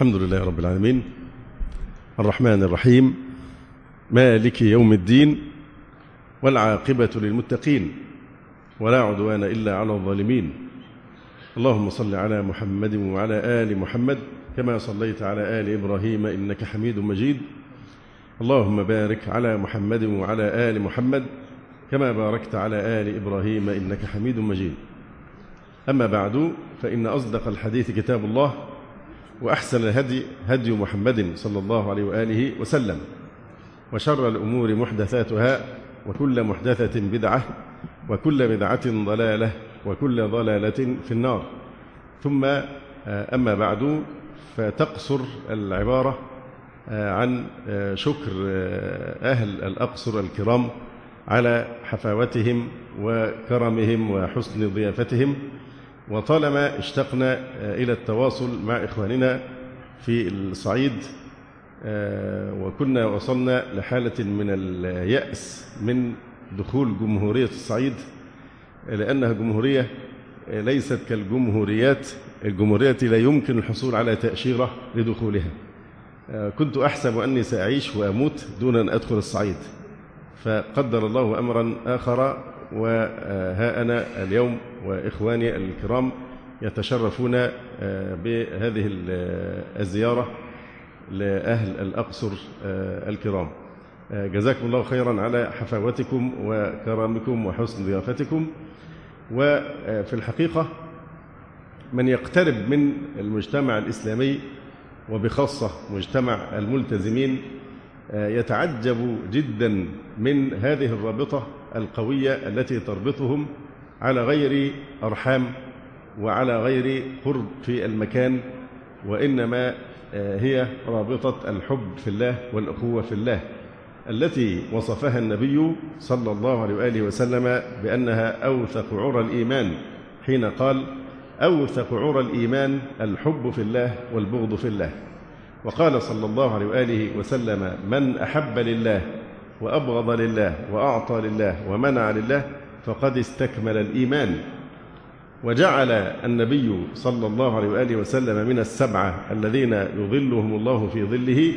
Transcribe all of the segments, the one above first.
الحمد لله رب العالمين. الرحمن الرحيم. مالك يوم الدين والعاقبة للمتقين ولا عدوان إلا على الظالمين. اللهم صل على محمد وعلى آل محمد كما صليت على آل إبراهيم إنك حميد مجيد. اللهم بارك على محمد وعلى آل محمد كما باركت على آل إبراهيم إنك حميد مجيد. أما بعد فإن أصدق الحديث كتاب الله وأحسن الهدي هدي محمد صلى الله عليه وآله وسلم وشر الأمور محدثاتها وكل محدثة بدعة وكل بدعة ضلالة وكل ضلالة في النار. ثم أما بعد فتقصر العبارة عن شكر أهل الأقصر الكرام على حفاوتهم وكرمهم وحسن ضيافتهم. وطالما اشتقنا إلى التواصل مع إخواننا في الصعيد وكنا وصلنا لحالة من اليأس من دخول جمهورية الصعيد لأنها جمهورية ليست كالجمهوريات الجمهورية لا يمكن الحصول على تأشيرة لدخولها. كنت أحسب أني سأعيش وأموت دون أن أدخل الصعيد. فقدر الله أمرا آخر وها أنا اليوم وإخواني الكرام يتشرفون بهذه الزيارة لأهل الأقصر الكرام. جزاكم الله خيرا على حفاوتكم وكرامكم وحسن ضيافتكم. وفي الحقيقة من يقترب من المجتمع الإسلامي وبخاصة مجتمع الملتزمين يتعجب جدا من هذه الرابطة القوية التي تربطهم على غير أرحام وعلى غير قرب في المكان وإنما هي رابطة الحب في الله والأخوة في الله التي وصفها النبي صلى الله عليه وآله وسلم بأنها أوثق عرى الإيمان حين قال أوثق عرى الإيمان الحب في الله والبغض في الله. وقال صلى الله عليه وآله وسلم من أحب لله وأبغض لله وأعطى لله ومنع لله فقد استكمل الإيمان. وجعل النبي صلى الله عليه وآله وسلم من السبعة الذين يظلهم الله في ظله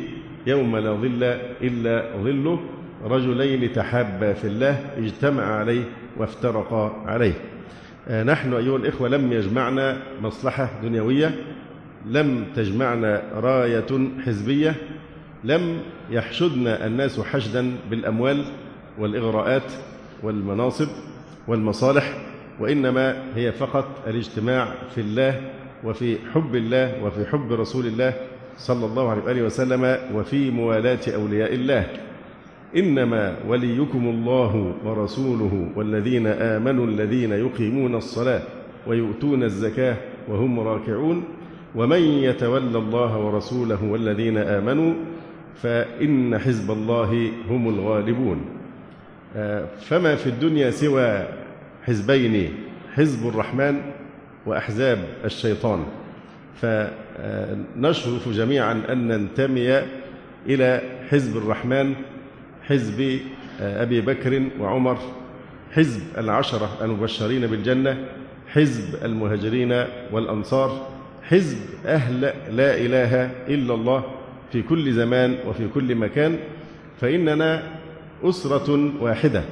يوم لا ظل إلا ظله رجلين تحابا في الله اجتمع عليه وافترقا عليه. نحن أيها الإخوة لم يجمعنا مصلحة دنيوية لم تجمعنا راية حزبية لم يحشدنا الناس حشدا بالأموال والإغراءات والمناصب والمصالح وإنما هي فقط الاجتماع في الله وفي حب الله وفي حب رسول الله صلى الله عليه وآله وسلم وفي موالاة أولياء الله. إنما وليكم الله ورسوله والذين آمنوا الذين يقيمون الصلاة ويؤتون الزكاة وهم راكعون. ومن يتولى الله ورسوله والذين آمنوا فإن حزب الله هم الغالبون. فما في الدنيا سوى حزبين حزب الرحمن وأحزاب الشيطان. فنشرف جميعا أن ننتمي إلى حزب الرحمن حزب أبي بكر وعمر حزب العشرة المبشرين بالجنة حزب المهاجرين والأنصار حزب أهل لا إله إلا الله في كل زمان وفي كل مكان فإننا أسرة واحدة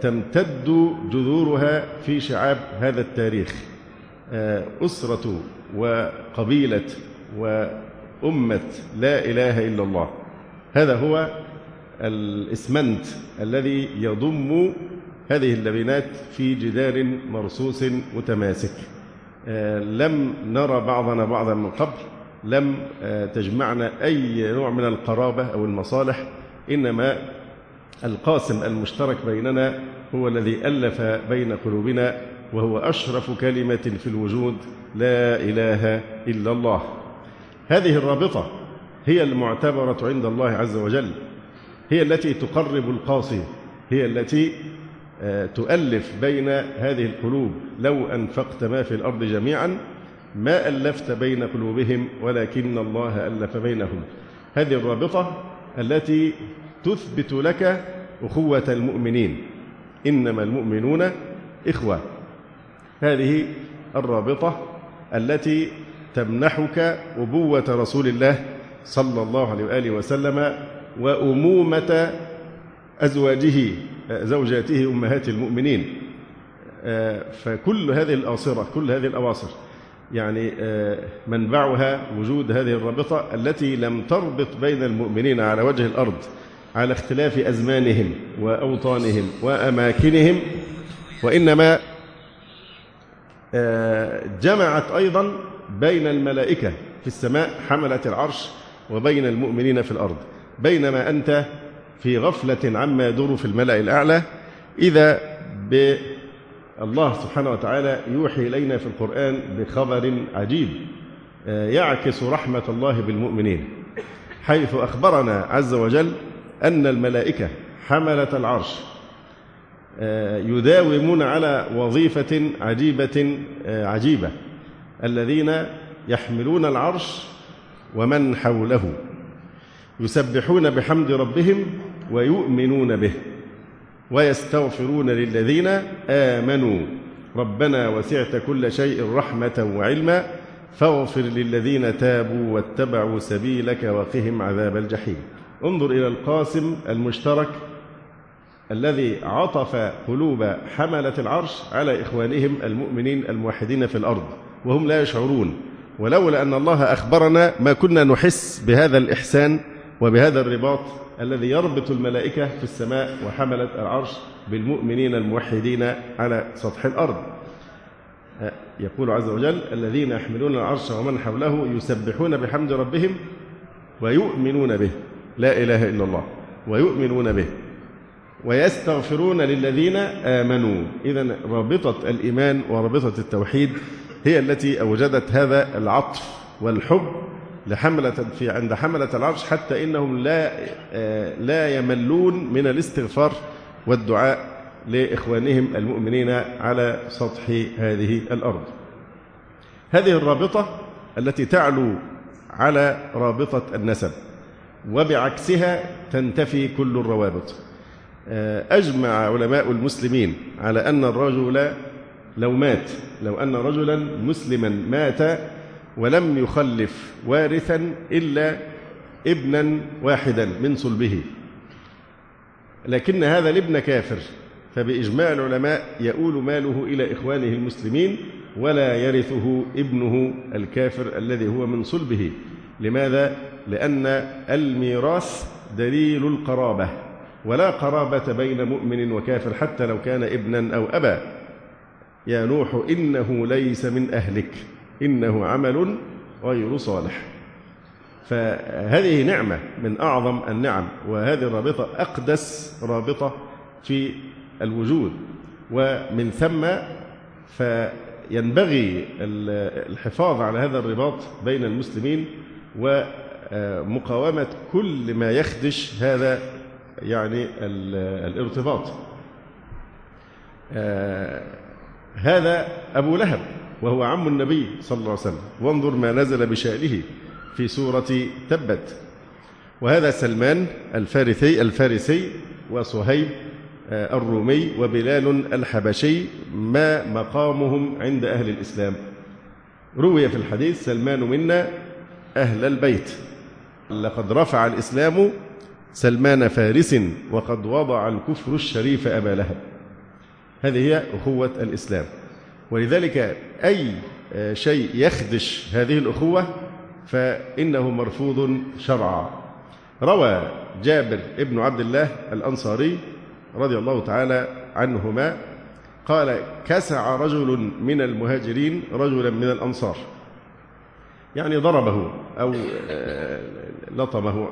تمتد جذورها في شعاب هذا التاريخ. أسرة وقبيلة وأمة لا إله إلا الله. هذا هو الإسمنت الذي يضم هذه اللبنات في جدار مرصوص متماسك. لم نرى بعضنا بعضا من قبل لم تجمعنا أي نوع من القرابة أو المصالح إنما القاسم المشترك بيننا هو الذي ألف بين قلوبنا وهو أشرف كلمة في الوجود لا إله إلا الله. هذه الرابطة هي المعتبرة عند الله عز وجل هي التي تقرب القاصي هي التي تؤلف بين هذه القلوب لو أنفقت ما في الأرض جميعا ما ألفت بين قلوبهم ولكن الله ألف بينهم. هذه الرابطة التي تثبت لك أخوة المؤمنين. إنما المؤمنون إخوة. هذه الرابطة التي تمنحك أبوة رسول الله صلى الله عليه وآله وسلم وأمومة أزواجه زوجاته أمهات المؤمنين. فكل هذه الآصرة كل هذه الأواصر يعني منبعها وجود هذه الرابطة التي لم تربط بين المؤمنين على وجه الأرض على اختلاف أزمانهم وأوطانهم وأماكنهم. وإنما جمعت أيضا بين الملائكة في السماء حملة العرش وبين المؤمنين في الأرض. بينما أنت في غفلة عما يدور في الملأ الأعلى إذا بالله سبحانه وتعالى يوحي إلينا في القرآن بخبر عجيب يعكس رحمة الله بالمؤمنين حيث أخبرنا عز وجل أن الملائكة حملة العرش يداومون على وظيفة عجيبة عجيبة الذين يحملون العرش ومن حوله يسبحون بحمد ربهم ويؤمنون به. ويستغفرون للذين آمنوا. ربنا وسعت كل شيء رحمة وعلما. فاغفر للذين تابوا واتبعوا سبيلك وقهم عذاب الجحيم. انظر إلى القاسم المشترك الذي عطف قلوب حملة العرش على إخوانهم المؤمنين الموحدين في الأرض وهم لا يشعرون. ولولا أن الله أخبرنا ما كنا نحس بهذا الإحسان وبهذا الرباط الذي يربط الملائكة في السماء وحملة العرش بالمؤمنين الموحدين على سطح الأرض. يقول عز وجل الذين يحملون العرش ومن حوله يسبحون بحمد ربهم ويؤمنون به. لا إله إلا الله. ويؤمنون به. ويستغفرون للذين آمنوا. إذا رابطة الإيمان ورابطة التوحيد هي التي أوجدت هذا العطف والحب لحملة في عند حملة العرش حتى إنهم لا لا يملون من الاستغفار والدعاء لإخوانهم المؤمنين على سطح هذه الأرض. هذه الرابطة التي تعلو على رابطة النسب وبعكسها تنتفي كل الروابط. أجمع علماء المسلمين على أن الرجل لو مات لو أن رجلا مسلما مات ولم يخلف وارثا إلا ابنا واحدا من صلبه. لكن هذا الابن كافر فبإجماع العلماء يؤول ماله إلى إخوانه المسلمين ولا يرثه ابنه الكافر الذي هو من صلبه. لماذا؟ لأن الميراث دليل القرابة ولا قرابة بين مؤمن وكافر حتى لو كان ابنا أو أبا. يا نوح إنه ليس من أهلك. إنه عمل غير صالح. فهذه نعمة من أعظم النعم وهذه الرابطة أقدس رابطة في الوجود. ومن ثم فينبغي الحفاظ على هذا الرباط بين المسلمين ومقاومة كل ما يخدش هذا يعني الارتباط. هذا أبو لهب. وهو عم النبي صلى الله عليه وسلم. وانظر ما نزل بشأنه في سورة تبت. وهذا سلمان الفارسي الفارسي وصهيب الرومي وبلال الحبشي ما مقامهم عند أهل الإسلام. روي في الحديث سلمان منا أهل البيت. لقد رفع الإسلام سلمان فارس وقد وضع الكفر الشريف أبا لهب. هذه هي أخوة الإسلام. ولذلك أي شيء يخدش هذه الأخوة فإنه مرفوض شرعا. روى جابر ابن عبد الله الأنصاري رضي الله تعالى عنهما قال كسع رجل من المهاجرين رجلا من الأنصار. يعني ضربه أو لطمه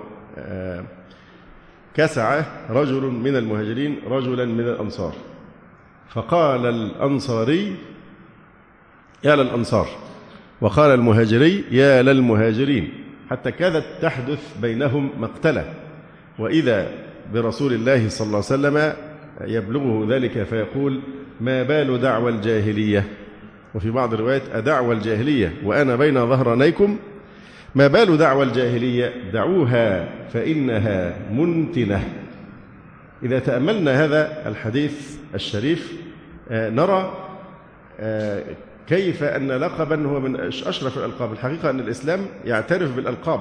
كسع رجل من المهاجرين رجلا من الأنصار. فقال الأنصاري يا للأنصار. وقال المهاجري يا للمهاجرين حتى كادت تحدث بينهم مقتلة. وإذا برسول الله صلى الله عليه وسلم يبلغه ذلك فيقول ما بال دعوى الجاهلية؟ وفي بعض الروايات أدعوى الجاهلية وأنا بين ظهرانيكم؟ ما بال دعوى الجاهلية؟ دعوها فإنها منتنة. إذا تأملنا هذا الحديث الشريف نرى كيف أن لقبا هو من أشرف الألقاب؟ الحقيقة أن الإسلام يعترف بالألقاب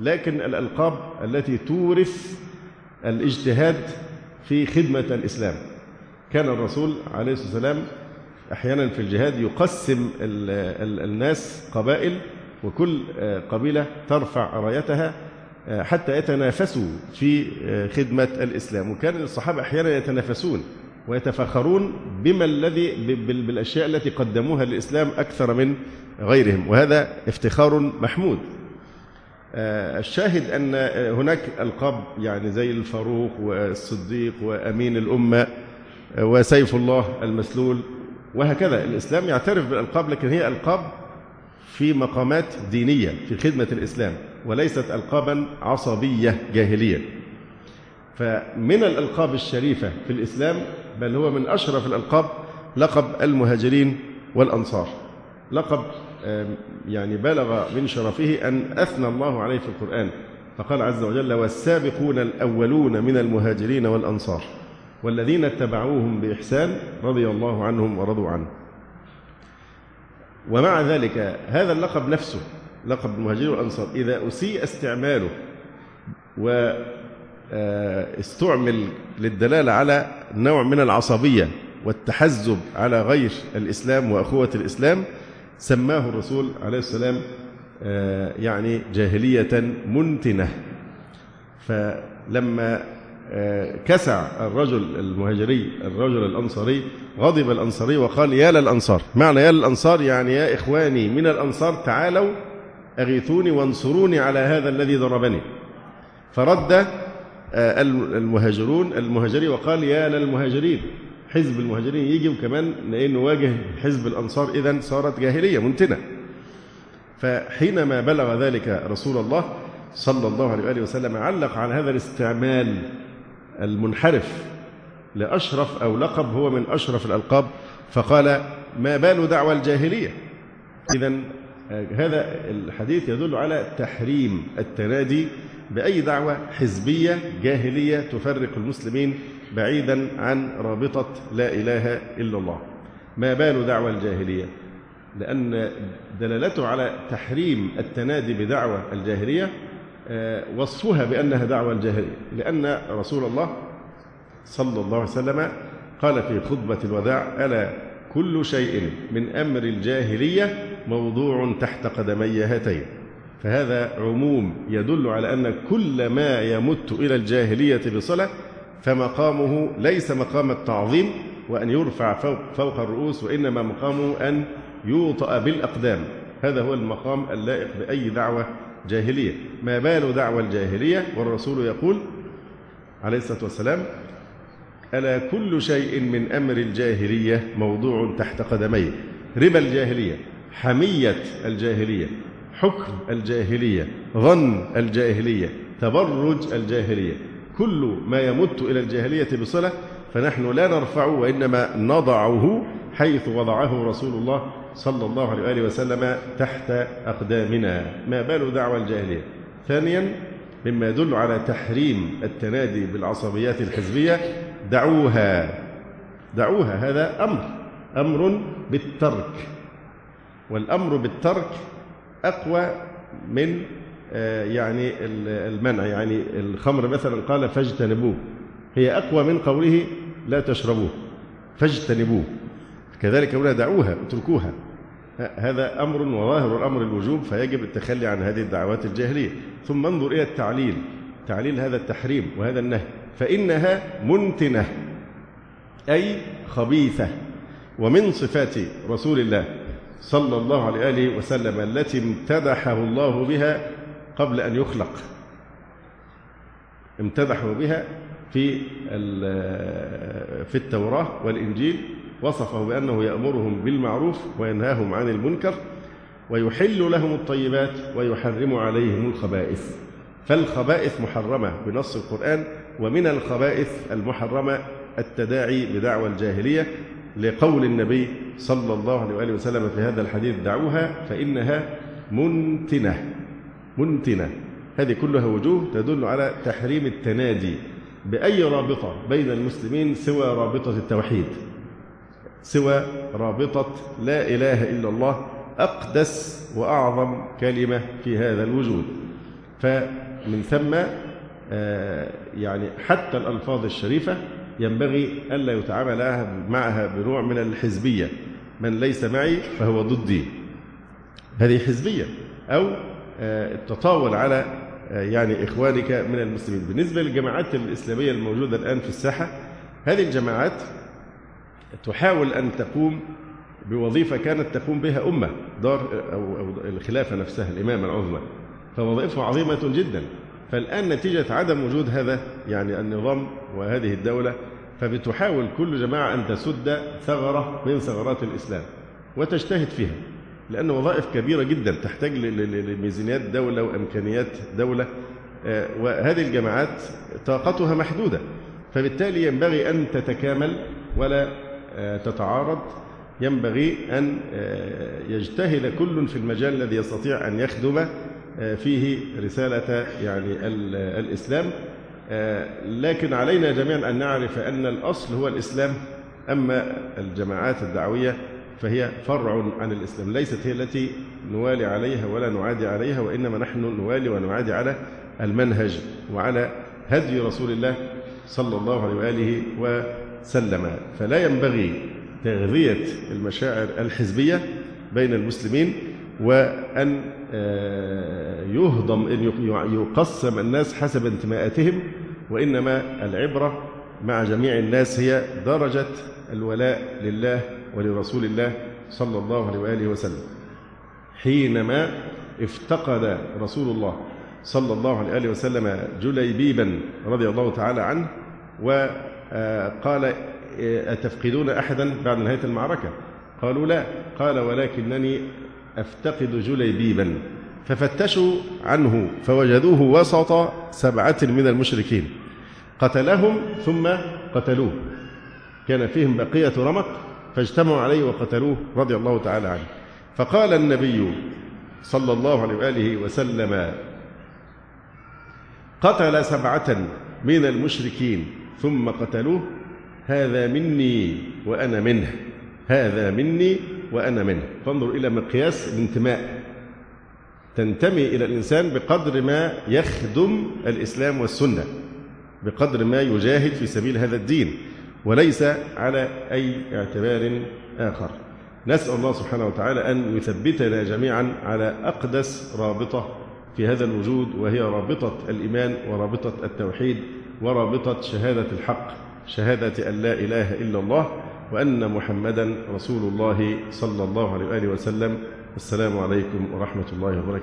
لكن الألقاب التي تورث الاجتهاد في خدمة الإسلام. كان الرسول عليه الصلاة والسلام أحيانا في الجهاد يقسم الناس قبائل وكل قبيلة ترفع رايتها حتى يتنافسوا في خدمة الإسلام. وكان الصحابة أحيانا يتنافسون ويتفاخرون بما الذي بالأشياء التي قدموها للإسلام أكثر من غيرهم. وهذا افتخار محمود. الشاهد أن هناك ألقاب يعني زي الفاروق والصديق وأمين الأمة وسيف الله المسلول وهكذا. الإسلام يعترف بالألقاب لكن هي ألقاب في مقامات دينية في خدمة الإسلام وليست ألقابا عصبية جاهلية. فمن الألقاب الشريفة في الإسلام بل هو من أشرف الألقاب لقب المهاجرين والأنصار. لقب يعني بلغ من شرفه أن أثنى الله عليه في القرآن. فقال عز وجل والسابقون الأولون من المهاجرين والأنصار والذين اتبعوهم بإحسان رضي الله عنهم ورضوا عنه. ومع ذلك هذا اللقب نفسه لقب المهاجرين والأنصار إذا أسيء استعماله واستعمل للدلالة على نوع من العصبية والتحزب على غير الإسلام وأخوة الإسلام سماه الرسول عليه السلام يعني جاهلية منتنة. فلما كسع الرجل المهاجري الرجل الأنصاري غضب الأنصاري وقال يا للأنصار. معنى يا للأنصار يعني يا إخواني من الأنصار تعالوا أغيثوني وانصروني على هذا الذي ضربني. فرد المهاجرون المهاجري وقال يا للمهاجرين. حزب المهاجرين يجي وكمان نواجه حزب الأنصار إذا صارت جاهلية منتنة. فحينما بلغ ذلك رسول الله صلى الله عليه وآله وسلم علق على هذا الاستعمال المنحرف لأشرف أو لقب هو من أشرف الألقاب فقال ما بال دعوى الجاهلية؟ إذا هذا الحديث يدل على تحريم التنادي بأي دعوة حزبية جاهلية تفرق المسلمين بعيدا عن رابطة لا إله إلا الله. ما بال دعوى الجاهلية؟ لأن دلالته على تحريم التنادي بدعوة الجاهلية وصفها بأنها دعوة الجاهلية. لأن رسول الله صلى الله عليه وسلم قال في خطبة الوداع ألا كل شيء من أمر الجاهلية موضوع تحت قدمي هاتين. فهذا عموم يدل على أن كل ما يمت إلى الجاهلية بصلة فمقامه ليس مقام التعظيم وأن يرفع فوق, فوق الرؤوس وإنما مقامه أن يوطأ بالأقدام. هذا هو المقام اللائق بأي دعوة جاهلية. ما بال دعوى الجاهلية؟ والرسول يقول عليه الصلاة والسلام ألا كل شيء من أمر الجاهلية موضوع تحت قدمي ربا الجاهلية حمية الجاهلية حكم الجاهلية ظن الجاهلية تبرج الجاهلية. كل ما يمت إلى الجاهلية بصلة فنحن لا نرفعه وإنما نضعه حيث وضعه رسول الله صلى الله عليه وآله وسلم تحت أقدامنا. ما بال دعوى الجاهلية؟ ثانيا مما يدل على تحريم التنادي بالعصبيات الحزبية دعوها. دعوها هذا أمر أمر بالترك. والأمر بالترك أقوى من يعني المنع. يعني الخمر مثلا قال فاجتنبوه. هي أقوى من قوله لا تشربوه. فاجتنبوه. كذلك يقول دعوها اتركوها. هذا أمر وظاهر الأمر الوجوب فيجب التخلي عن هذه الدعوات الجاهلية. ثم انظر إلى التعليل. تعليل هذا التحريم وهذا النهي. فإنها منتنة أي خبيثة. ومن صفات رسول الله صلى الله عليه وسلم التي امتدحه الله بها قبل أن يخلق. امتدحه بها في في التوراة والإنجيل وصفه بأنه يأمرهم بالمعروف وينهاهم عن المنكر ويحل لهم الطيبات ويحرم عليهم الخبائث. فالخبائث محرمة بنص القرآن ومن الخبائث المحرمة التداعي بدعوى الجاهلية لقول النبي صلى الله عليه وآله وسلم في هذا الحديث دعوها فإنها منتنة. منتنة. هذه كلها وجوه تدل على تحريم التنادي بأي رابطة بين المسلمين سوى رابطة التوحيد. سوى رابطة لا إله إلا الله أقدس وأعظم كلمة في هذا الوجود. فمن ثم يعني حتى الألفاظ الشريفة ينبغي ألا يتعامل معها بنوع من الحزبية. من ليس معي فهو ضدي. هذه حزبية. أو التطاول على يعني إخوانك من المسلمين. بالنسبة للجماعات الإسلامية الموجودة الآن في الساحة هذه الجماعات تحاول أن تقوم بوظيفة كانت تقوم بها أمة دار أو, أو الخلافة نفسها الإمامة العظمى. فوظائفها عظيمة جدا. فالآن نتيجة عدم وجود هذا يعني النظام وهذه الدولة فبتحاول كل جماعة أن تسد ثغرة من ثغرات الإسلام وتجتهد فيها لأن وظائف كبيرة جدا تحتاج لميزانيات دولة وإمكانيات دولة وهذه الجماعات طاقتها محدودة فبالتالي ينبغي أن تتكامل ولا تتعارض ينبغي أن يجتهد كل في المجال الذي يستطيع أن يخدم فيه رسالة يعني الإسلام. لكن علينا جميعا أن نعرف أن الأصل هو الإسلام أما الجماعات الدعوية فهي فرع عن الإسلام ليست هي التي نوالي عليها ولا نعادي عليها وإنما نحن نوالي ونعادي على المنهج وعلى هدي رسول الله صلى الله عليه وآله وسلم. فلا ينبغي تغذية المشاعر الحزبية بين المسلمين وأن يهضم أن يقسم الناس حسب انتماءاتهم وإنما العبرة مع جميع الناس هي درجة الولاء لله ولرسول الله صلى الله عليه وآله وسلم. حينما افتقد رسول الله صلى الله عليه وآله وسلم جليبيبا رضي الله تعالى عنه وقال أتفقدون أحدا بعد نهاية المعركة؟ قالوا لا. قال ولكنني أفتقد جليبيبا. ففتشوا عنه فوجدوه وسط سبعة من المشركين. قتلهم ثم قتلوه. كان فيهم بقية رمق فاجتمعوا عليه وقتلوه رضي الله تعالى عنه. فقال النبي صلى الله عليه وآله وسلم قتل سبعة من المشركين ثم قتلوه هذا مني وأنا منه. هذا مني وأنا منه. فانظر إلى مقياس الانتماء. تنتمي إلى الإنسان بقدر ما يخدم الإسلام والسنة. بقدر ما يجاهد في سبيل هذا الدين وليس على أي اعتبار آخر. نسأل الله سبحانه وتعالى أن يثبتنا جميعا على أقدس رابطة في هذا الوجود وهي رابطة الإيمان ورابطة التوحيد ورابطة شهادة الحق شهادة أن لا إله إلا الله وأن محمدا رسول الله صلى الله عليه وآله وسلم. السلام عليكم ورحمة الله وبركاته.